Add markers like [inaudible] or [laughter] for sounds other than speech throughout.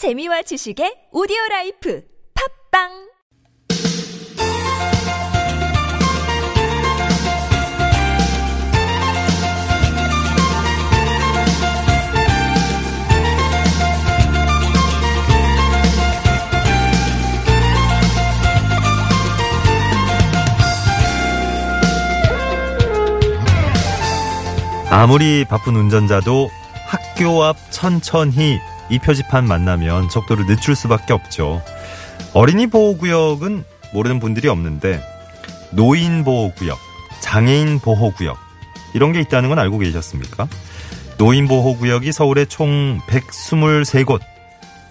재미와 지식의 오디오 라이프 팝빵! 아무리 바쁜 운전자도 학교 앞 천천히 이 표지판 만나면 속도를 늦출 수밖에 없죠. 어린이 보호구역은 모르는 분들이 없는데 노인 보호구역, 장애인 보호구역 이런 게 있다는 건 알고 계셨습니까? 노인 보호구역이 서울에 총 123곳,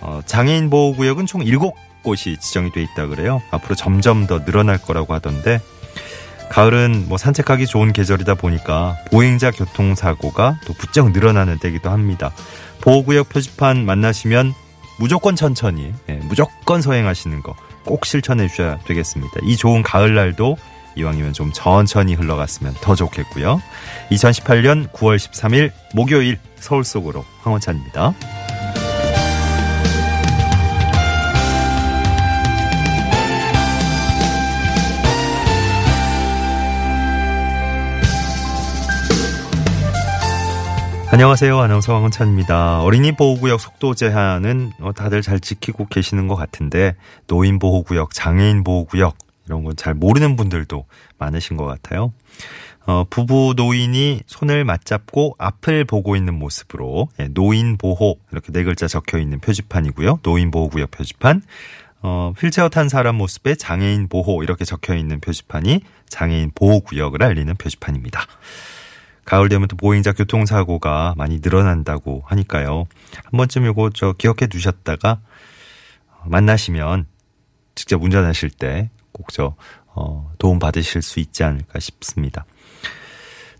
어, 장애인 보호구역은 총 7곳이 지정이 돼 있다 그래요. 앞으로 점점 더 늘어날 거라고 하던데 가을은 뭐 산책하기 좋은 계절이다 보니까 보행자 교통사고가 또 부쩍 늘어나는 때기도 합니다. 보호구역 표지판 만나시면 무조건 천천히, 예, 무조건 서행하시는 거 꼭 실천해 주셔야 되겠습니다. 이 좋은 가을날도 이왕이면 좀 천천히 흘러갔으면 더 좋겠고요. 2018년 9월 13일 목요일 서울 속으로 황원찬입니다. 안녕하세요. 아나운서 황원찬입니다. 어린이 보호구역 속도 제한은 어, 다들 잘 지키고 계시는 것 같은데 노인 보호구역, 장애인 보호구역 이런 건 잘 모르는 분들도 많으신 것 같아요. 어, 부부 노인이 손을 맞잡고 앞을 보고 있는 모습으로 예, 노인 보호 이렇게 네 글자 적혀 있는 표지판이고요. 노인 보호구역 표지판. 어, 휠체어 탄 사람 모습에 장애인 보호 이렇게 적혀 있는 표지판이 장애인 보호구역을 알리는 표지판입니다. 가을 되면 또 보행자 교통사고가 많이 늘어난다고 하니까요. 한 번쯤 요거 저 기억해 두셨다가 만나시면 직접 운전하실 때 꼭 저 어, 도움 받으실 수 있지 않을까 싶습니다.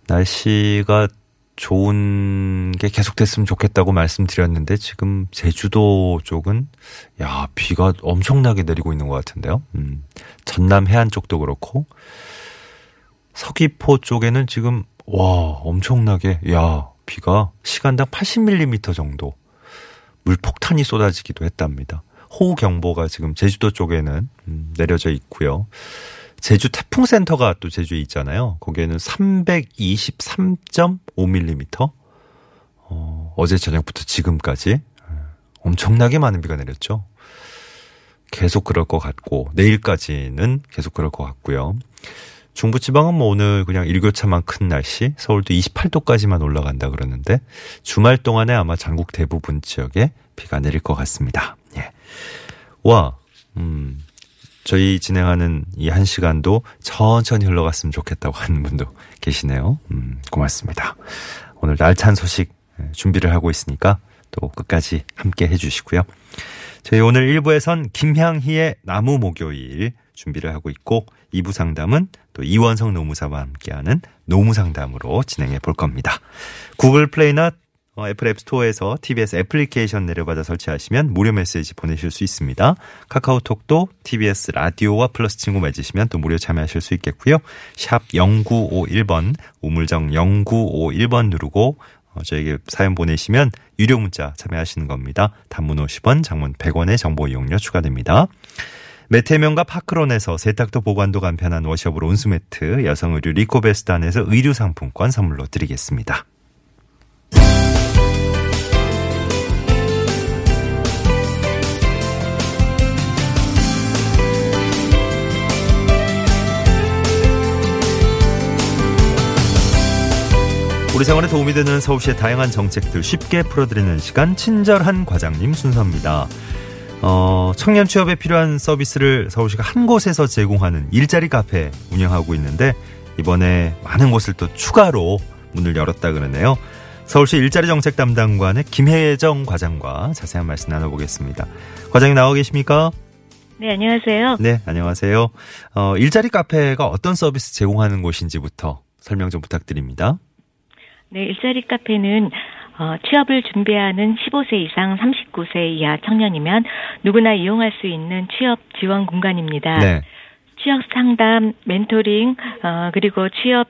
날씨가 좋은 게 계속됐으면 좋겠다고 말씀드렸는데 지금 제주도 쪽은 야 비가 엄청나게 내리고 있는 것 같은데요. 음, 전남 해안 쪽도 그렇고 서귀포 쪽에는 지금 와, 엄청나게, 야, 비가 시간당 80mm 정도 물폭탄이 쏟아지기도 했답니다. 호우경보가 지금 제주도 쪽에는 음, 내려져 있고요. 제주 태풍센터가 또 제주에 있잖아요. 거기에는 323.5mm. 어, 어제 저녁부터 지금까지 엄청나게 많은 비가 내렸죠. 계속 그럴 것 같고, 내일까지는 계속 그럴 것 같고요. 중부지방은 뭐 오늘 그냥 일교차만 큰 날씨, 서울도 28도까지만 올라간다 그러는데 주말 동안에 아마 전국 대부분 지역에 비가 내릴 것 같습니다. 예. 와, 음, 저희 진행하는 이 한 시간도 천천히 흘러갔으면 좋겠다고 하는 분도 계시네요. 음, 고맙습니다. 오늘 알찬 소식 준비를 하고 있으니까 또 끝까지 함께 해주시고요. 저희 오늘 1부에선 김향희의 나무 목요일 준비를 하고 있고 2부 상담은 또 이원성 노무사와 함께하는 노무상담으로 진행해 볼 겁니다. 구글 플레이나 애플 앱스토어에서 TBS 애플리케이션 내려받아 설치하시면 무료 메시지 보내실 수 있습니다. 카카오톡도 TBS 라디오와 플러스 친구 맺으시면 또 무료 참여하실 수 있겠고요. 샵 0951번 우물정 0951번 누르고 저에게 사연 보내시면 유료 문자 참여하시는 겁니다. 단문 50원, 장문 100원의 정보 이용료 추가됩니다. 메테면과 파크론에서 세탁도 보관도 간편한 워셔블 온수매트, 여성 의류 리코베스탄에서 의류 상품권 선물로 드리겠습니다. 우리 생활에 도움이 되는 서울시의 다양한 정책들 쉽게 풀어드리는 시간 친절한 과장님 순서입니다. 어, 청년 취업에 필요한 서비스를 서울시가 한 곳에서 제공하는 일자리 카페 운영하고 있는데 이번에 많은 곳을 또 추가로 문을 열었다 그러네요. 서울시 일자리 정책 담당관의 김혜정 과장과 자세한 말씀 나눠보겠습니다. 과장님 나와 계십니까? 네, 안녕하세요. 네, 안녕하세요. 어, 일자리 카페가 어떤 서비스 제공하는 곳인지부터 설명 좀 부탁드립니다. 네, 일자리 카페는 어, 취업을 준비하는 15세 이상 39세 이하 청년이면 누구나 이용할 수 있는 취업 지원 공간입니다. 네. 취업 상담, 멘토링, 어, 그리고 취업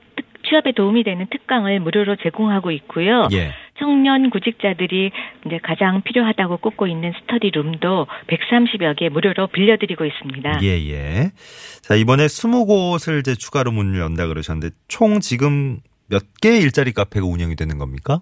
취업에 도움이 되는 특강을 무료로 제공하고 있고요. 예. 청년 구직자들이 이제 가장 필요하다고 꼽고 있는 스터디 룸도 130여 개 무료로 빌려드리고 있습니다. 예, 예. 자, 이번에 20곳을 이제 추가로 문을 연다 그러셨는데 총 지금 몇 개의 일자리 카페가 운영이 되는 겁니까?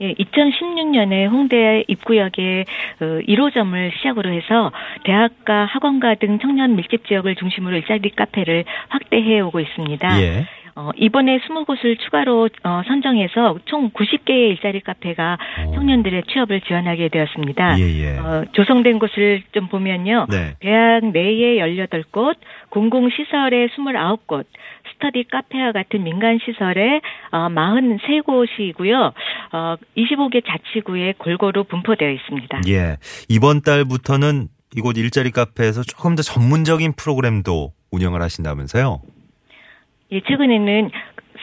예, 2016년에 홍대 입구역에 1호점을 어, 시작으로 해서 대학가, 학원가 등 청년 밀집 지역을 중심으로 일자리 카페를 확대해 오고 있습니다. 예. 어, 이번에 20곳을 추가로 어, 선정해서 총 90개의 일자리 카페가 오. 청년들의 취업을 지원하게 되었습니다. 예, 예. 어, 조성된 곳을 좀 보면요. 네. 대학 내에 18곳, 공공시설에 29곳, 스터디 카페와 같은 민간 시설에 어, 43곳이고요. 어, 25개 자치구에 골고루 분포되어 있습니다. 예. 이번 달부터는 이곳 일자리 카페에서 조금 더 전문적인 프로그램도 운영을 하신다면서요? 예, 최근에는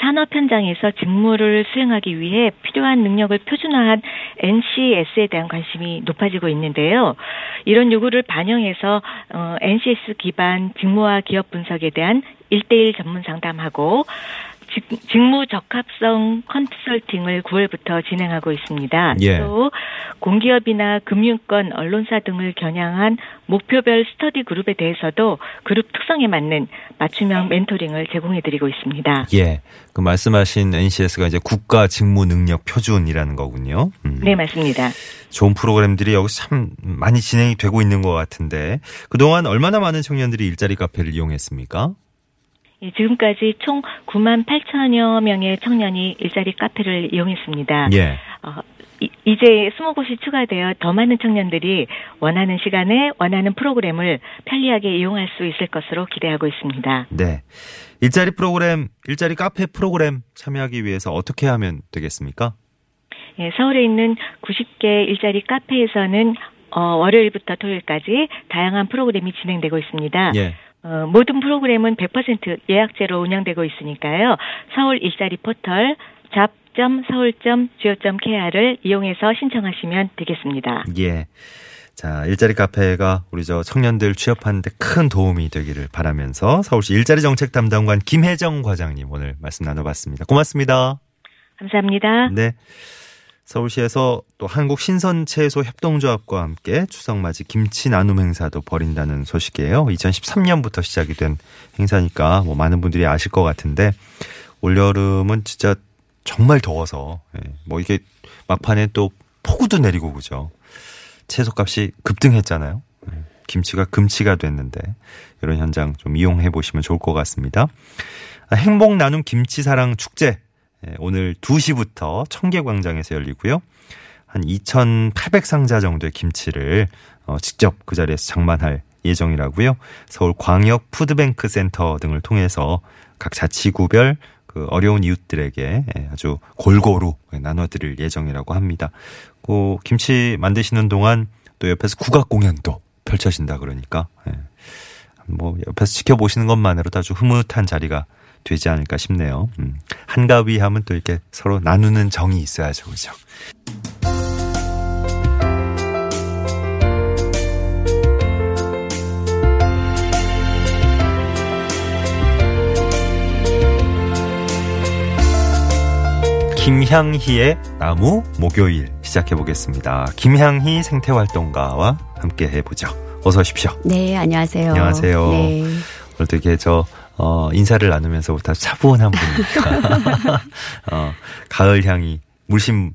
산업 현장에서 직무를 수행하기 위해 필요한 능력을 표준화한 NCS에 대한 관심이 높아지고 있는데요. 이런 요구를 반영해서 어, NCS 기반 직무와 기업 분석에 대한 1대1 전문 상담하고 직무 적합성 컨설팅을 9월부터 진행하고 있습니다. 예. 또 공기업이나 금융권, 언론사 등을 겨냥한 목표별 스터디 그룹에 대해서도 그룹 특성에 맞는 맞춤형 멘토링을 제공해드리고 있습니다. 예, 그 말씀하신 NCS가 이제 국가 직무 능력 표준이라는 거군요. 음. 네, 맞습니다. 좋은 프로그램들이 여기 참 많이 진행이 되고 있는 것 같은데 그동안 얼마나 많은 청년들이 일자리 카페를 이용했습니까? 예, 지금까지 총 9만 8천여 명의 청년이 일자리 카페를 이용했습니다. 예. 어, 이제 20곳이 추가되어 더 많은 청년들이 원하는 시간에 원하는 프로그램을 편리하게 이용할 수 있을 것으로 기대하고 있습니다. 네. 일자리 프로그램, 일자리 카페 프로그램 참여하기 위해서 어떻게 하면 되겠습니까? 예, 서울에 있는 90개 일자리 카페에서는 어, 월요일부터 토요일까지 다양한 프로그램이 진행되고 있습니다. 예. 어, 모든 프로그램은 100% 예약제로 운영되고 있으니까요. 서울 일자리 포털 잡.서울.go.kr을 이용해서 신청하시면 되겠습니다. 예. 자, 일자리 카페가 우리 저 청년들 취업하는데 큰 도움이 되기를 바라면서 서울시 일자리 정책 담당관 김혜정 과장님 오늘 말씀 나눠봤습니다. 고맙습니다. 감사합니다. 네. 서울시에서 또 한국 신선채소 협동조합과 함께 추석 맞이 김치 나눔 행사도 벌인다는 소식이에요. 2013년부터 시작이 된 행사니까 뭐 많은 분들이 아실 것 같은데 올여름은 진짜 정말 더워서 예, 뭐 이게 막판에 또 폭우도 내리고 그죠. 채소값이 급등했잖아요. 예, 김치가 금치가 됐는데 이런 현장 좀 이용해 보시면 좋을 것 같습니다. 아, 행복 나눔 김치 사랑 축제 예, 오늘 2시부터 청계광장에서 열리고요. 한 2,800상자 정도의 김치를 어, 직접 그 자리에서 장만할 예정이라고요. 서울 광역 푸드뱅크 센터 등을 통해서 각 자치구별 그 어려운 이웃들에게 예, 아주 골고루 나눠드릴 예정이라고 합니다. 그 김치 만드시는 동안 또 옆에서 국악 공연도 펼쳐진다 그러니까 예. 뭐 옆에서 지켜보시는 것만으로도 아주 흐뭇한 자리가 되지 않을까 싶네요. 음. 한가위 하면 또 이렇게 서로 나누는 정이 있어야죠. 그죠? 김향희의 나무 목요일 시작해 보겠습니다. 김향희 생태활동가와 함께 해보죠. 어서 오십시오. 네, 안녕하세요. 안녕하세요. 네. 오늘 되게 저 어, 인사를 나누면서부터 차분한 분이니까 [laughs] 어, 가을 향이 물씬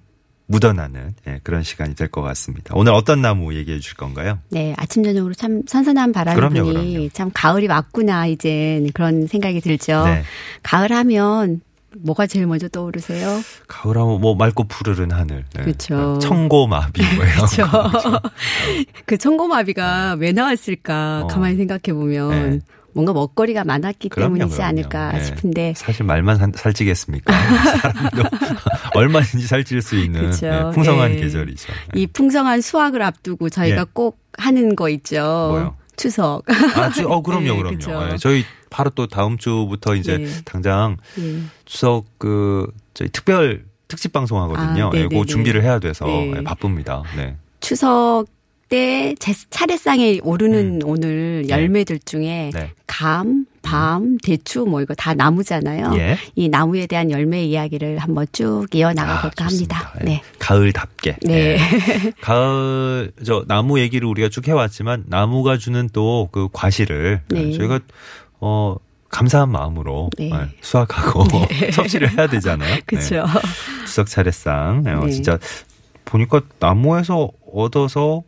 묻어나는 예, 그런 시간이 될 것 같습니다. 오늘 어떤 나무 얘기해 주실 건가요? 네, 아침 저녁으로 참 선선한 바람이 그럼요, 그럼요. 참 가을이 왔구나 이제 그런 생각이 들죠. 네. 가을 하면 뭐가 제일 먼저 떠오르세요? 가을하면 뭐 맑고 푸르른 하늘. 네. 그렇죠. 청고마비 뭐예요? 그렇죠. [laughs] 그 청고마비가 왜 나왔을까 어. 가만히 생각해 보면 네. 뭔가 먹거리가 많았기 그럼요, 때문이지 그럼요. 않을까 네. 싶은데 사실 말만 살찌겠습니까? [laughs] 사람도 [laughs] 얼마든지 살찔 수 있는 그렇죠. 네, 풍성한 네. 계절이죠. 이 풍성한 수확을 앞두고 저희가 예. 꼭 하는 거 있죠. 뭐요? 추석. 아, 추, 어, 그럼요, 네, [laughs] 그럼요. 네, 저희 바로 또 다음 주부터 이제 네. 당장 네. 추석 그 저희 특별 특집 방송 하거든요. 아, 네, 네, 그 준비를 해야 돼서 네. 바쁩니다. 네. 추석 때 제 차례상에 오르는 음. 오늘 네. 열매들 중에 네. 감, 밤, 대추 뭐 이거 다 나무잖아요. 예. 이 나무에 대한 열매 이야기를 한번 쭉 이어 나가 볼까 아, 합니다. 네. 네. 가을답게. 네. 네. [laughs] 가을 저 나무 얘기를 우리가 쭉 해왔지만 나무가 주는 또 그 과실을 네. 저희가 어 감사한 마음으로 네. 네 수확하고 네. [laughs] 섭취를 해야 되잖아요. 그렇죠. [laughs] 네. 추석 차례상 어, 네. 진짜 보니까 나무에서 얻어서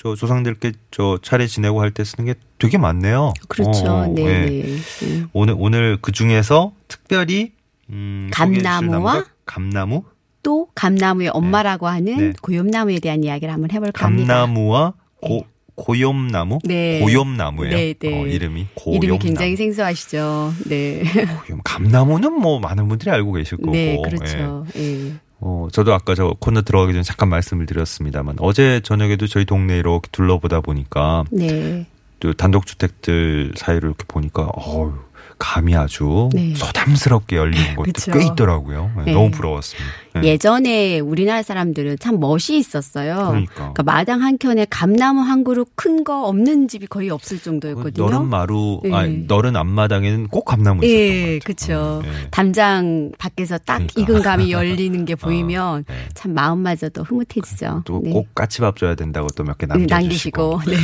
저 조상들께 저 차례 지내고 할 때 쓰는 게 되게 많네요. 그렇죠. 어, 네. 네. 네. 오늘 오늘 그 중에서 특별히 음, 감나무와 감나무 또 감나무의 엄마라고 하는 네. 고염나무에 대한 이야기를 한번 해볼까 합니다. 감나무와 고 고염나무? 네. 고염나무예요. 네, 네. 어, 이름이 고염나무. 이름이 굉장히 생소하시죠. 네. 고염, 감나무는 뭐 많은 분들이 알고 계실 거고. 네, 그렇죠. 예. 네. 어, 저도 아까 저 코너 들어가기 전에 잠깐 말씀을 드렸습니다만 어제 저녁에도 저희 동네 이렇게 둘러보다 보니까 네. 또 단독주택들 사이를 이렇게 보니까 어우 감이 아주 네. 소담스럽게 열리는 것도 꽤 있더라고요. 네, 네. 너무 부러웠습니다. 네. 예전에 우리나라 사람들은 참 멋이 있었어요. 그러니까. 그러니까 마당 한 켠에 감나무 한 그루 큰거 없는 집이 거의 없을 정도였거든요. 너른 마루, 네. 아니, 너른 앞마당에는 꼭 감나무 있었던 예, 그렇죠. 담장 밖에서 딱 그러니까. 익은 감이 열리는 게 어, [laughs] 보이면 어, 참 마음마저도 흐뭇해지죠. 또 꼭 까치밥 줘야 된다고 또 몇 개 남겨주시고. 남기시고. 네.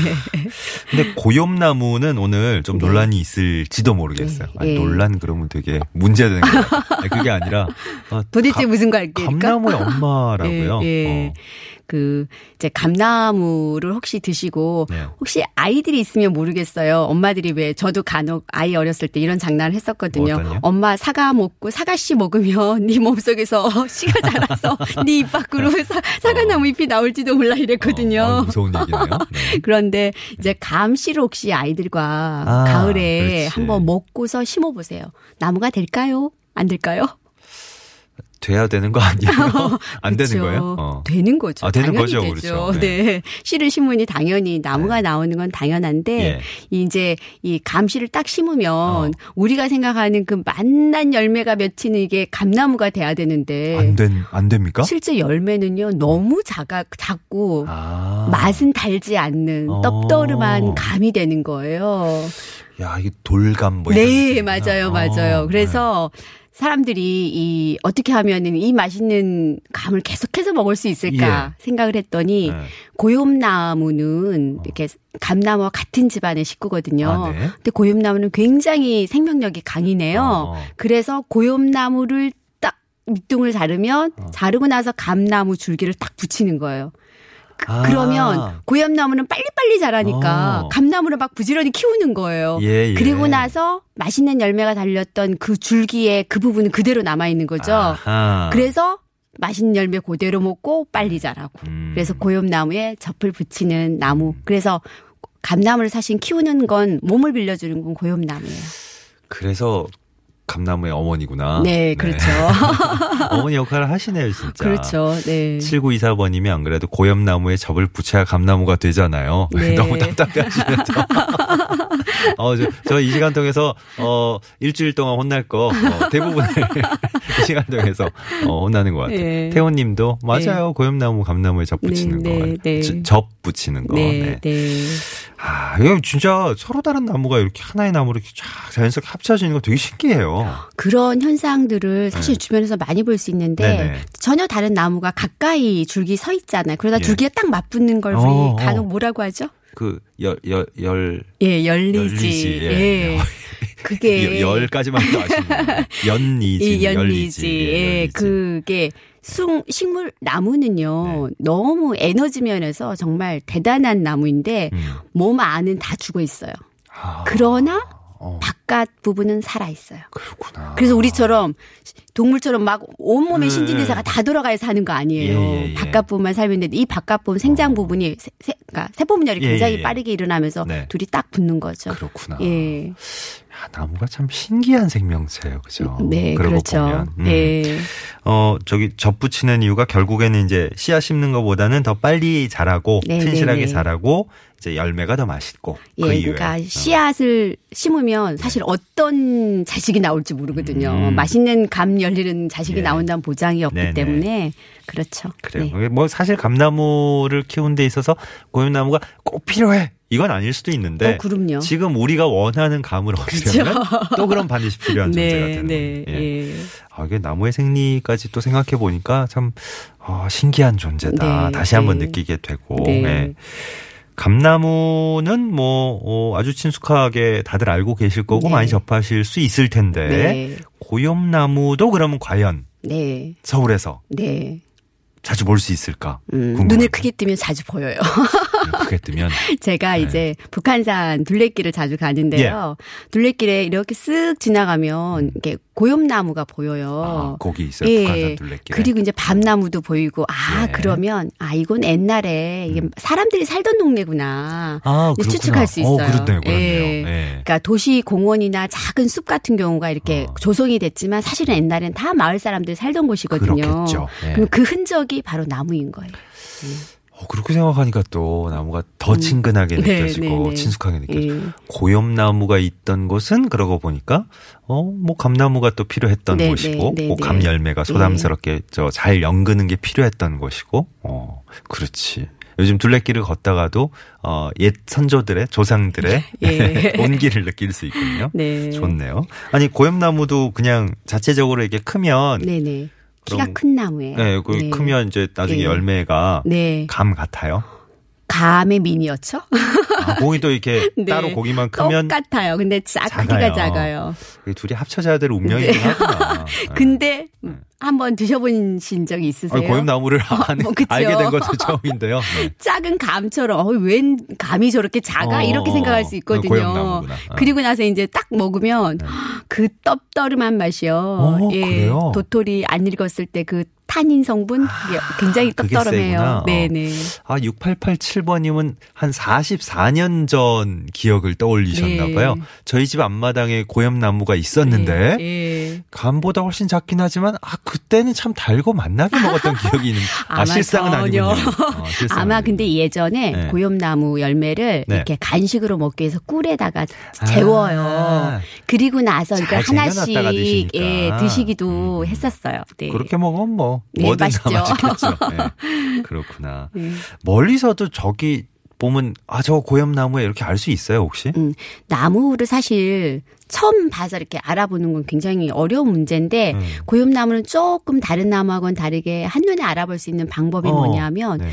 [laughs] 근데 고염나무는 오늘 좀 논란이 있을지도 모르겠어요. 아니, 예. 논란 그러면 되게 문제되는 거예요. 그게 아니라 어, 도대체 가, 무슨 관계일까? 감나무의 엄마라고요. 예, 예. 어. 그 이제 감나무를 혹시 드시고 네. 혹시 아이들이 있으면 모르겠어요. 엄마들이 왜 저도 간혹 아이 어렸을 때 이런 장난을 했었거든요. 뭐 엄마 사과 먹고 사과씨 먹으면 네 몸속에서 [laughs] 씨가 자라서 네 입 밖으로 사, 사과나무 어. 잎이 나올지도 몰라 이랬거든요. 어, 무서운 얘기네요. [laughs] 네. 그런데 이제 감씨를 혹시 아이들과 아, 가을에 그렇지. 한번 먹고서 심어 보세요. 나무가 될까요? 안 될까요? 돼야 되는 거 아니에요? [laughs] 안 그렇죠. 되는 거예요? 어. 되는 거죠. 아, 되는 거죠. 되죠. 그렇죠. 네. 네. 씨를 심으니 당연히 나무가 네. 나오는 건 당연한데 예. 이제 이 감씨를 딱 심으면 어. 우리가 생각하는 그 만난 열매가 맺히는 이게 감나무가 돼야 되는데 안 된, 안 됩니까? 실제 열매는요 너무 작아 작고 아. 맛은 달지 않는 어. 떡떠름한 감이 되는 거예요. 야, 이게 돌감 뭐 네, 맞아요, 맞아요. 어. 그래서 네. 사람들이 이 어떻게 하면은 이 맛있는 감을 계속해서 먹을 수 있을까 예. 생각을 했더니 네. 고엽나무는 어. 이렇게 감나무와 같은 집안의 식구거든요. 아, 네. 근데 고엽나무는 굉장히 생명력이 강이네요. 어. 그래서 고엽나무를 딱 밑둥을 자르면 어. 자르고 나서 감나무 줄기를 딱 붙이는 거예요. 아. 그러면 고엽나무는 빨리빨리 자라니까 어. 감나무를 막 부지런히 키우는 거예요. 예, 예. 그리고 나서 맛있는 열매가 달렸던 그 줄기에 그 부분은 그대로 남아 있는 거죠. 아하. 그래서 맛있는 열매 그대로 먹고 빨리 자라고. 음. 그래서 고엽나무에 젖을 붙이는 나무. 음. 그래서 감나무를 사실 키우는 건 몸을 빌려주는 건 고엽나무예요. 그래서 감나무의 어머니구나. 네, 그렇죠. 네. [laughs] 어머니 역할을 하시네요, 진짜. 그렇죠. 네. 7924번님이 안 그래도 고엽나무에 접을 붙여야 감나무가 되잖아요. 네. [laughs] 너무 답답해 하시면서. [laughs] 어, 저, 저이 시간 통해서, 어, 일주일 동안 혼날 거, 어, 대부분을 [laughs] 이 시간 통해서, 어, 혼나는 것 같아요. 네. 태원 님도, 맞아요. 네. 고엽나무, 감나무에 접 붙이는 네, 거. 네, 네. 저, 접 붙이는 거. 네. 네. 아, 이거 진짜 서로 다른 나무가 이렇게 하나의 나무로 이렇게 쫙 자연스럽게 합쳐지는 거 되게 신기해요. 그런 현상들을 사실 네. 주변에서 많이 볼 수 있는데 네네. 전혀 다른 나무가 가까이 줄기 서 있잖아요. 그러다 예. 줄기에 딱 맞붙는 걸 우리 어, 어. 간혹 뭐라고 하죠? 그, 열, 열, 열. 예, 열리지. 열리지. 예. 예. 그게. [laughs] 열까지만 또 아시는 [laughs] 연리지. 예, 연리지. 예, 예 그게 숭, 식물 나무는요 네. 너무 에너지 면에서 정말 대단한 나무인데 음. 몸 안은 다 죽어 있어요. 아. 그러나 어. 바깥 부분은 살아 있어요. 그렇구나. 그래서 우리처럼 동물처럼 막 온몸에 네. 신진대사가 다 돌아가야 사는 거 아니에요. 예, 예, 예. 바깥 부분만 살면 되는데 이 바깥 부분 생장 어. 부분이 세, 세, 그러니까 세포 분열이 예, 굉장히 예, 예. 빠르게 일어나면서 네. 둘이 딱 붙는 거죠. 그렇구나. 예. 야, 나무가 참 신기한 생명체예요. 그죠? 네, 그렇죠. 보면. 음. 네. 어, 저기 접붙이는 이유가 결국에는 이제 씨앗 심는 것보다는 더 빨리 자라고 네, 튼실하게 네, 네. 자라고 이제 열매가 더 맛있고 예, 그. 그러니까 씨앗을 심으면 심으면 사실 어떤 자식이 나올지 모르거든요. 음. 맛있는 감 열리는 자식이 예. 나온다는 보장이 없기 네네. 때문에 그렇죠. 그래요. 네. 뭐 사실 감나무를 키우는 데 있어서 고염나무가 꼭 필요해. 이건 아닐 수도 있는데 어, 지금 우리가 원하는 감을 얻으려면. 또 그런 반드시 필요한 [laughs] 네, 존재가 되는 네. 예. 예. 아, 이게 나무의 생리까지 또 생각해 보니까 참 아, 신기한 존재다. 네, 다시 한번 네. 느끼게 되고. 네. 예. 감나무는 뭐 어, 아주 친숙하게 다들 알고 계실 거고 네. 많이 접하실 수 있을 텐데 네. 고염나무도 그러면 과연 네. 서울에서 네. 자주 볼 수 있을까? 음, 눈을 크게 뜨면 자주 보여요. 크게 뜨면 [laughs] 제가 네. 이제 북한산 둘레길을 자주 가는데요. 예. 둘레길에 이렇게 쓱 지나가면 음. 이렇게 고염나무가 보여요. 아, 거기 있어요. 예. 그리고 이제 밤나무도 보이고 아 예. 그러면 아 이건 옛날에 이게 음. 사람들이 살던 동네구나. 아, 추측할 수 있어요. 어, 그렇네요, 그렇네요. 예. 예. 그러니까 도시 공원이나 작은 숲 같은 경우가 이렇게 어. 조성이 됐지만 사실은 옛날엔 다 마을 사람들이 살던 곳이거든요. 그렇겠죠. 예. 그럼 그 흔적이 바로 나무인 거예요. 음. 어, 그렇게 생각하니까 또 나무가 더 음. 친근하게 음. 느껴지고 네, 네, 네. 친숙하게 느껴지고 예. 고염나무가 있던 곳은 그러고 보니까 어뭐 감나무가 또 필요했던 네, 곳이고 네, 네, 감 열매가 소담스럽게 저 잘 연그는 게 필요했던 곳이고 어 그렇지 요즘 둘레길을 걷다가도 어, 옛 선조들의 조상들의 예. [laughs] 온기를 느낄 수 있군요. 네. 좋네요. 아니 고염나무도 그냥 자체적으로 이렇게 크면 네네. 키가 큰 나무예요. 네, 그 네. 크면 이제 나중에 네. 열매가 네. 감 같아요. 감의 미니어처? 아, 공이 또 이렇게 [laughs] 네. 따로 고기만 크면 똑같아요. 근데 작, 크기가 작아요. 둘이 합쳐져야 될 운명이긴 네. 하구나. [laughs] 근데 네. 한번 드셔보신 적이 있으세요? 아, 고염나무를 아, 뭐, 알게 된 것도 처음인데요. 네. [laughs] 작은 감처럼 어, 웬 감이 저렇게 작아? 어, 이렇게 생각할 수 있거든요. 어, 그리고 나서 이제 딱 먹으면 네. 그 떡떠름한 맛이요. 어, 예? 도토리 안 익었을 때 그 탄닌 성분 아, 굉장히 떡떠름해요. 네네. 아 6887번님은 한 44년 전 기억을 떠올리셨나 네. 봐요. 저희 집 앞마당에 고염나무가 있었는데 네. 네. 감보다 훨씬 작긴 하지만 아 그때는 참 달고 맛나게 먹었던 기억이 있는. [laughs] 아 실상은 아니군요. 어, 실상은 아마 아니군요. 근데 예전에 네. 고염나무 열매를 네. 이렇게 간식으로 먹기 위해서 꿀에다가 재워요. 아, 그리고 나서 이걸 하나씩 예, 드시기도 음. 했었어요. 네. 그렇게 먹으면 뭐 네, 뭐든 맛있죠. 다 맛있겠죠. 네. [laughs] 그렇구나. 네. 멀리서도 저기 보면 아 저 고염나무에 이렇게 알 수 있어요 혹시? 음, 나무를 사실 처음 봐서 이렇게 알아보는 건 굉장히 어려운 문제인데 음. 고염나무는 조금 다른 나무하고는 다르게 한눈에 알아볼 수 있는 방법이 어, 뭐냐면 네.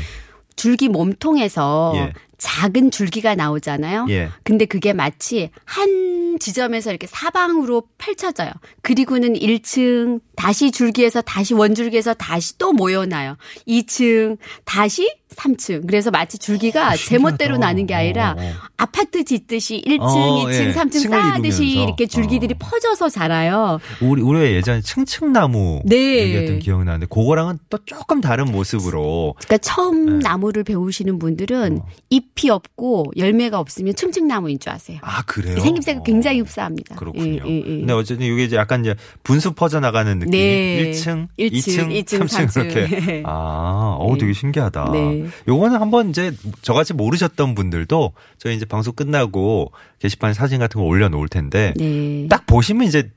줄기 몸통에서 예. 작은 줄기가 나오잖아요. 예. 근데 그게 마치 한 지점에서 이렇게 사방으로 펼쳐져요. 그리고는 1층 다시 줄기에서 다시 원줄기에서 다시 또 모여나요. 2층 다시 3층. 그래서 마치 줄기가 아, 제멋대로 나는 게 아니라 어, 어. 아파트 짓듯이 1층, 어, 2층, 예. 3층 쌓듯이 이렇게 줄기들이 어. 퍼져서 자라요. 우리 우리 예전에 층층나무 네. 얘기했던 기억이 나는데 그거랑은 또 조금 다른 모습으로. 그러니까 처음 네. 나무를 배우시는 분들은 어. 잎이 없고 열매가 없으면 층층나무인 줄 아세요. 아 그래요? 생김새가 굉장히 흡사합니다. 그렇군요. 예, 예, 예. 근데 어쨌든 이게 이제 약간 이제 분수 퍼져 나가는 느낌. 네. 1층, 1층, 2층, 2층 3층, 3층 이렇게. [laughs] 아, 어 되게 신기하다. 네. 요거는 한번 이제 저같이 모르셨던 분들도 저희 이제 방송 끝나고 게시판에 사진 같은 거 올려놓을 텐데 네. 딱 보시면 이제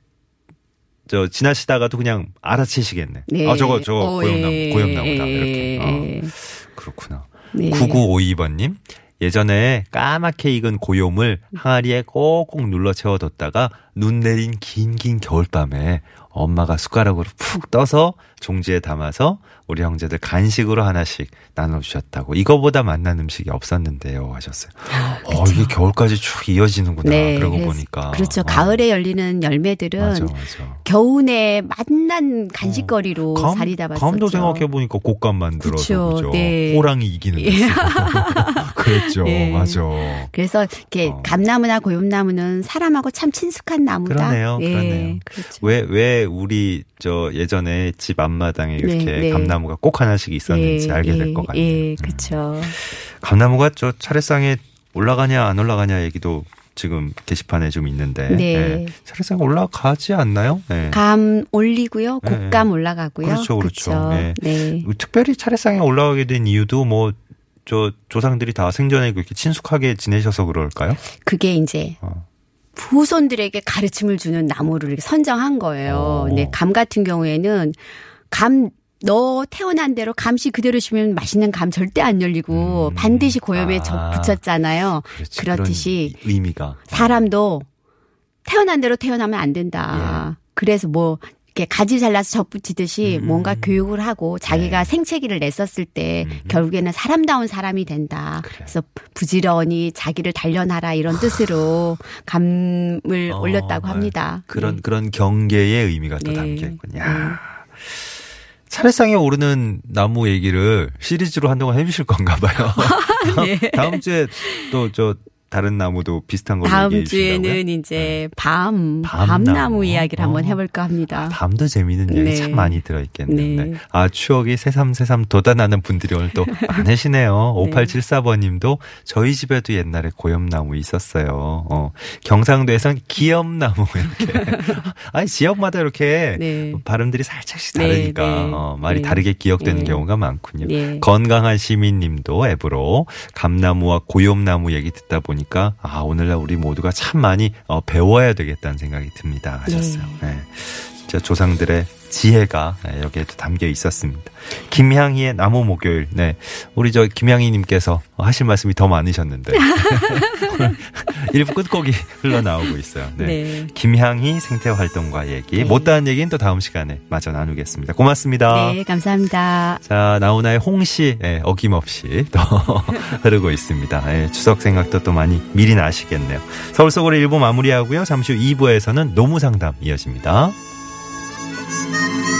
저 지나시다가도 그냥 알아채시겠네. 네. 아 저거 저거 어, 고염나무 예. 고염나무다 이렇게. 어. 그렇구나. 네. 9952번님 예전에 까맣게 익은 고염을 항아리에 꼭꼭 눌러 채워뒀다가 눈 내린 긴긴 겨울밤에 엄마가 숟가락으로 푹 떠서 종지에 담아서 우리 형제들 간식으로 하나씩 나눠주셨다고. 이거보다 맛난 음식이 없었는데요. 하셨어요. 아, 어, 이게 겨울까지 쭉 이어지는구나. 네, 그러고 그래서, 보니까. 그렇죠. 어. 가을에 열리는 열매들은 맞아, 맞아. 겨우내 맛난 간식거리로 어. 감, 자리 잡았었죠. 감도 생각해보니까 곶감 만들어서. 그렇죠. 네. 호랑이 이기는 예. [laughs] 그랬죠. 네. 맞아. 그래서 이렇게 어. 감나무나 고염나무는 사람하고 참 친숙한 나무다. 그러네요. 예. 그러네요. 그렇죠. 왜, 왜 우리 저 예전에 집 앞마당에 이렇게 네, 네. 감나무가 꼭 하나씩 있었는지 예, 알게 될것 예, 같아요. 예, 그렇죠. 감나무가 저 차례상에 올라가냐 안 올라가냐 얘기도 지금 게시판에 좀 있는데 네. 네. 차례상 올라가지 않나요? 네. 감 올리고요, 네. 곶감 올라가고요. 그렇죠, 그렇죠. 그렇죠. 네. 네. 특별히 차례상에 올라가게 된 이유도 뭐 저 조상들이 다 생전에 그렇게 친숙하게 지내셔서 그럴까요? 그게 이제 어. 후손들에게 가르침을 주는 나무를 선정한 거예요. 오. 네, 감 같은 경우에는 감, 너 태어난 대로 감시 그대로 심으면 맛있는 감 절대 안 열리고 음. 반드시 고염에 아. 붙였잖아요. 그렇지, 그렇듯이 의미가 사람도 태어난 대로 태어나면 안 된다. 예. 그래서 뭐 이렇게 가지 잘라서 접붙이듯이 음. 뭔가 교육을 하고 자기가 네. 생채기를 냈었을 때 음. 결국에는 사람다운 사람이 된다. 그래. 그래서 부지런히 자기를 단련하라 이런 뜻으로 감을 어, 올렸다고 합니다. 그런 네. 그런 경계의 의미가 또 네. 담겨 있군요. 차례상에 오르는 나무 얘기를 시리즈로 한동안 해주실 건가 봐요. [laughs] 네. 다음 주에 또 저 다른 나무도 비슷한 거 다음 주에는 이제 네. 밤, 밤나무, 밤나무 이야기를 어. 한번 해볼까 합니다. 아, 밤도 재미있는 이야기 네. 참 많이 들어있겠네요. 네. 아, 추억이 새삼새삼 돋아나는 분들이 오늘 또 [laughs] 많으시네요. 5874번 님도 저희 집에도 옛날에 고염나무 있었어요. 어, 경상도에선 기염나무 [laughs] 이렇게. 아니, 지역마다 이렇게 네. 발음들이 살짝씩 네, 다르니까 네. 어, 말이 다르게 기억되는 경우가 많군요. 건강한 시민 님도 앱으로 감나무와 고염나무 얘기 듣다 보니 보니까 아 오늘날 우리 모두가 참 많이 어, 배워야 되겠다는 생각이 듭니다 하셨어요. 네. 네. 진짜 조상들의 지혜가 네, 여기에도 담겨 있었습니다. 김향희의 나무 목요일. 네. 우리 저 김향희님께서 하실 말씀이 더 많으셨는데. [laughs] 일부 끝곡이 흘러나오고 있어요. 네. 네. 김향희 생태 활동과 얘기. 네. 못다한 얘기는 또 다음 시간에 마저 나누겠습니다. 고맙습니다. 네, 감사합니다. 자, 나훈아의 홍시 네, 어김없이 또 [laughs] 흐르고 있습니다. 네, 추석 생각도 또 많이 미리 나시겠네요. 서울 속으로 1부 마무리하고요. 잠시 후 2부에서는 노무 상담 이어집니다. Thank you.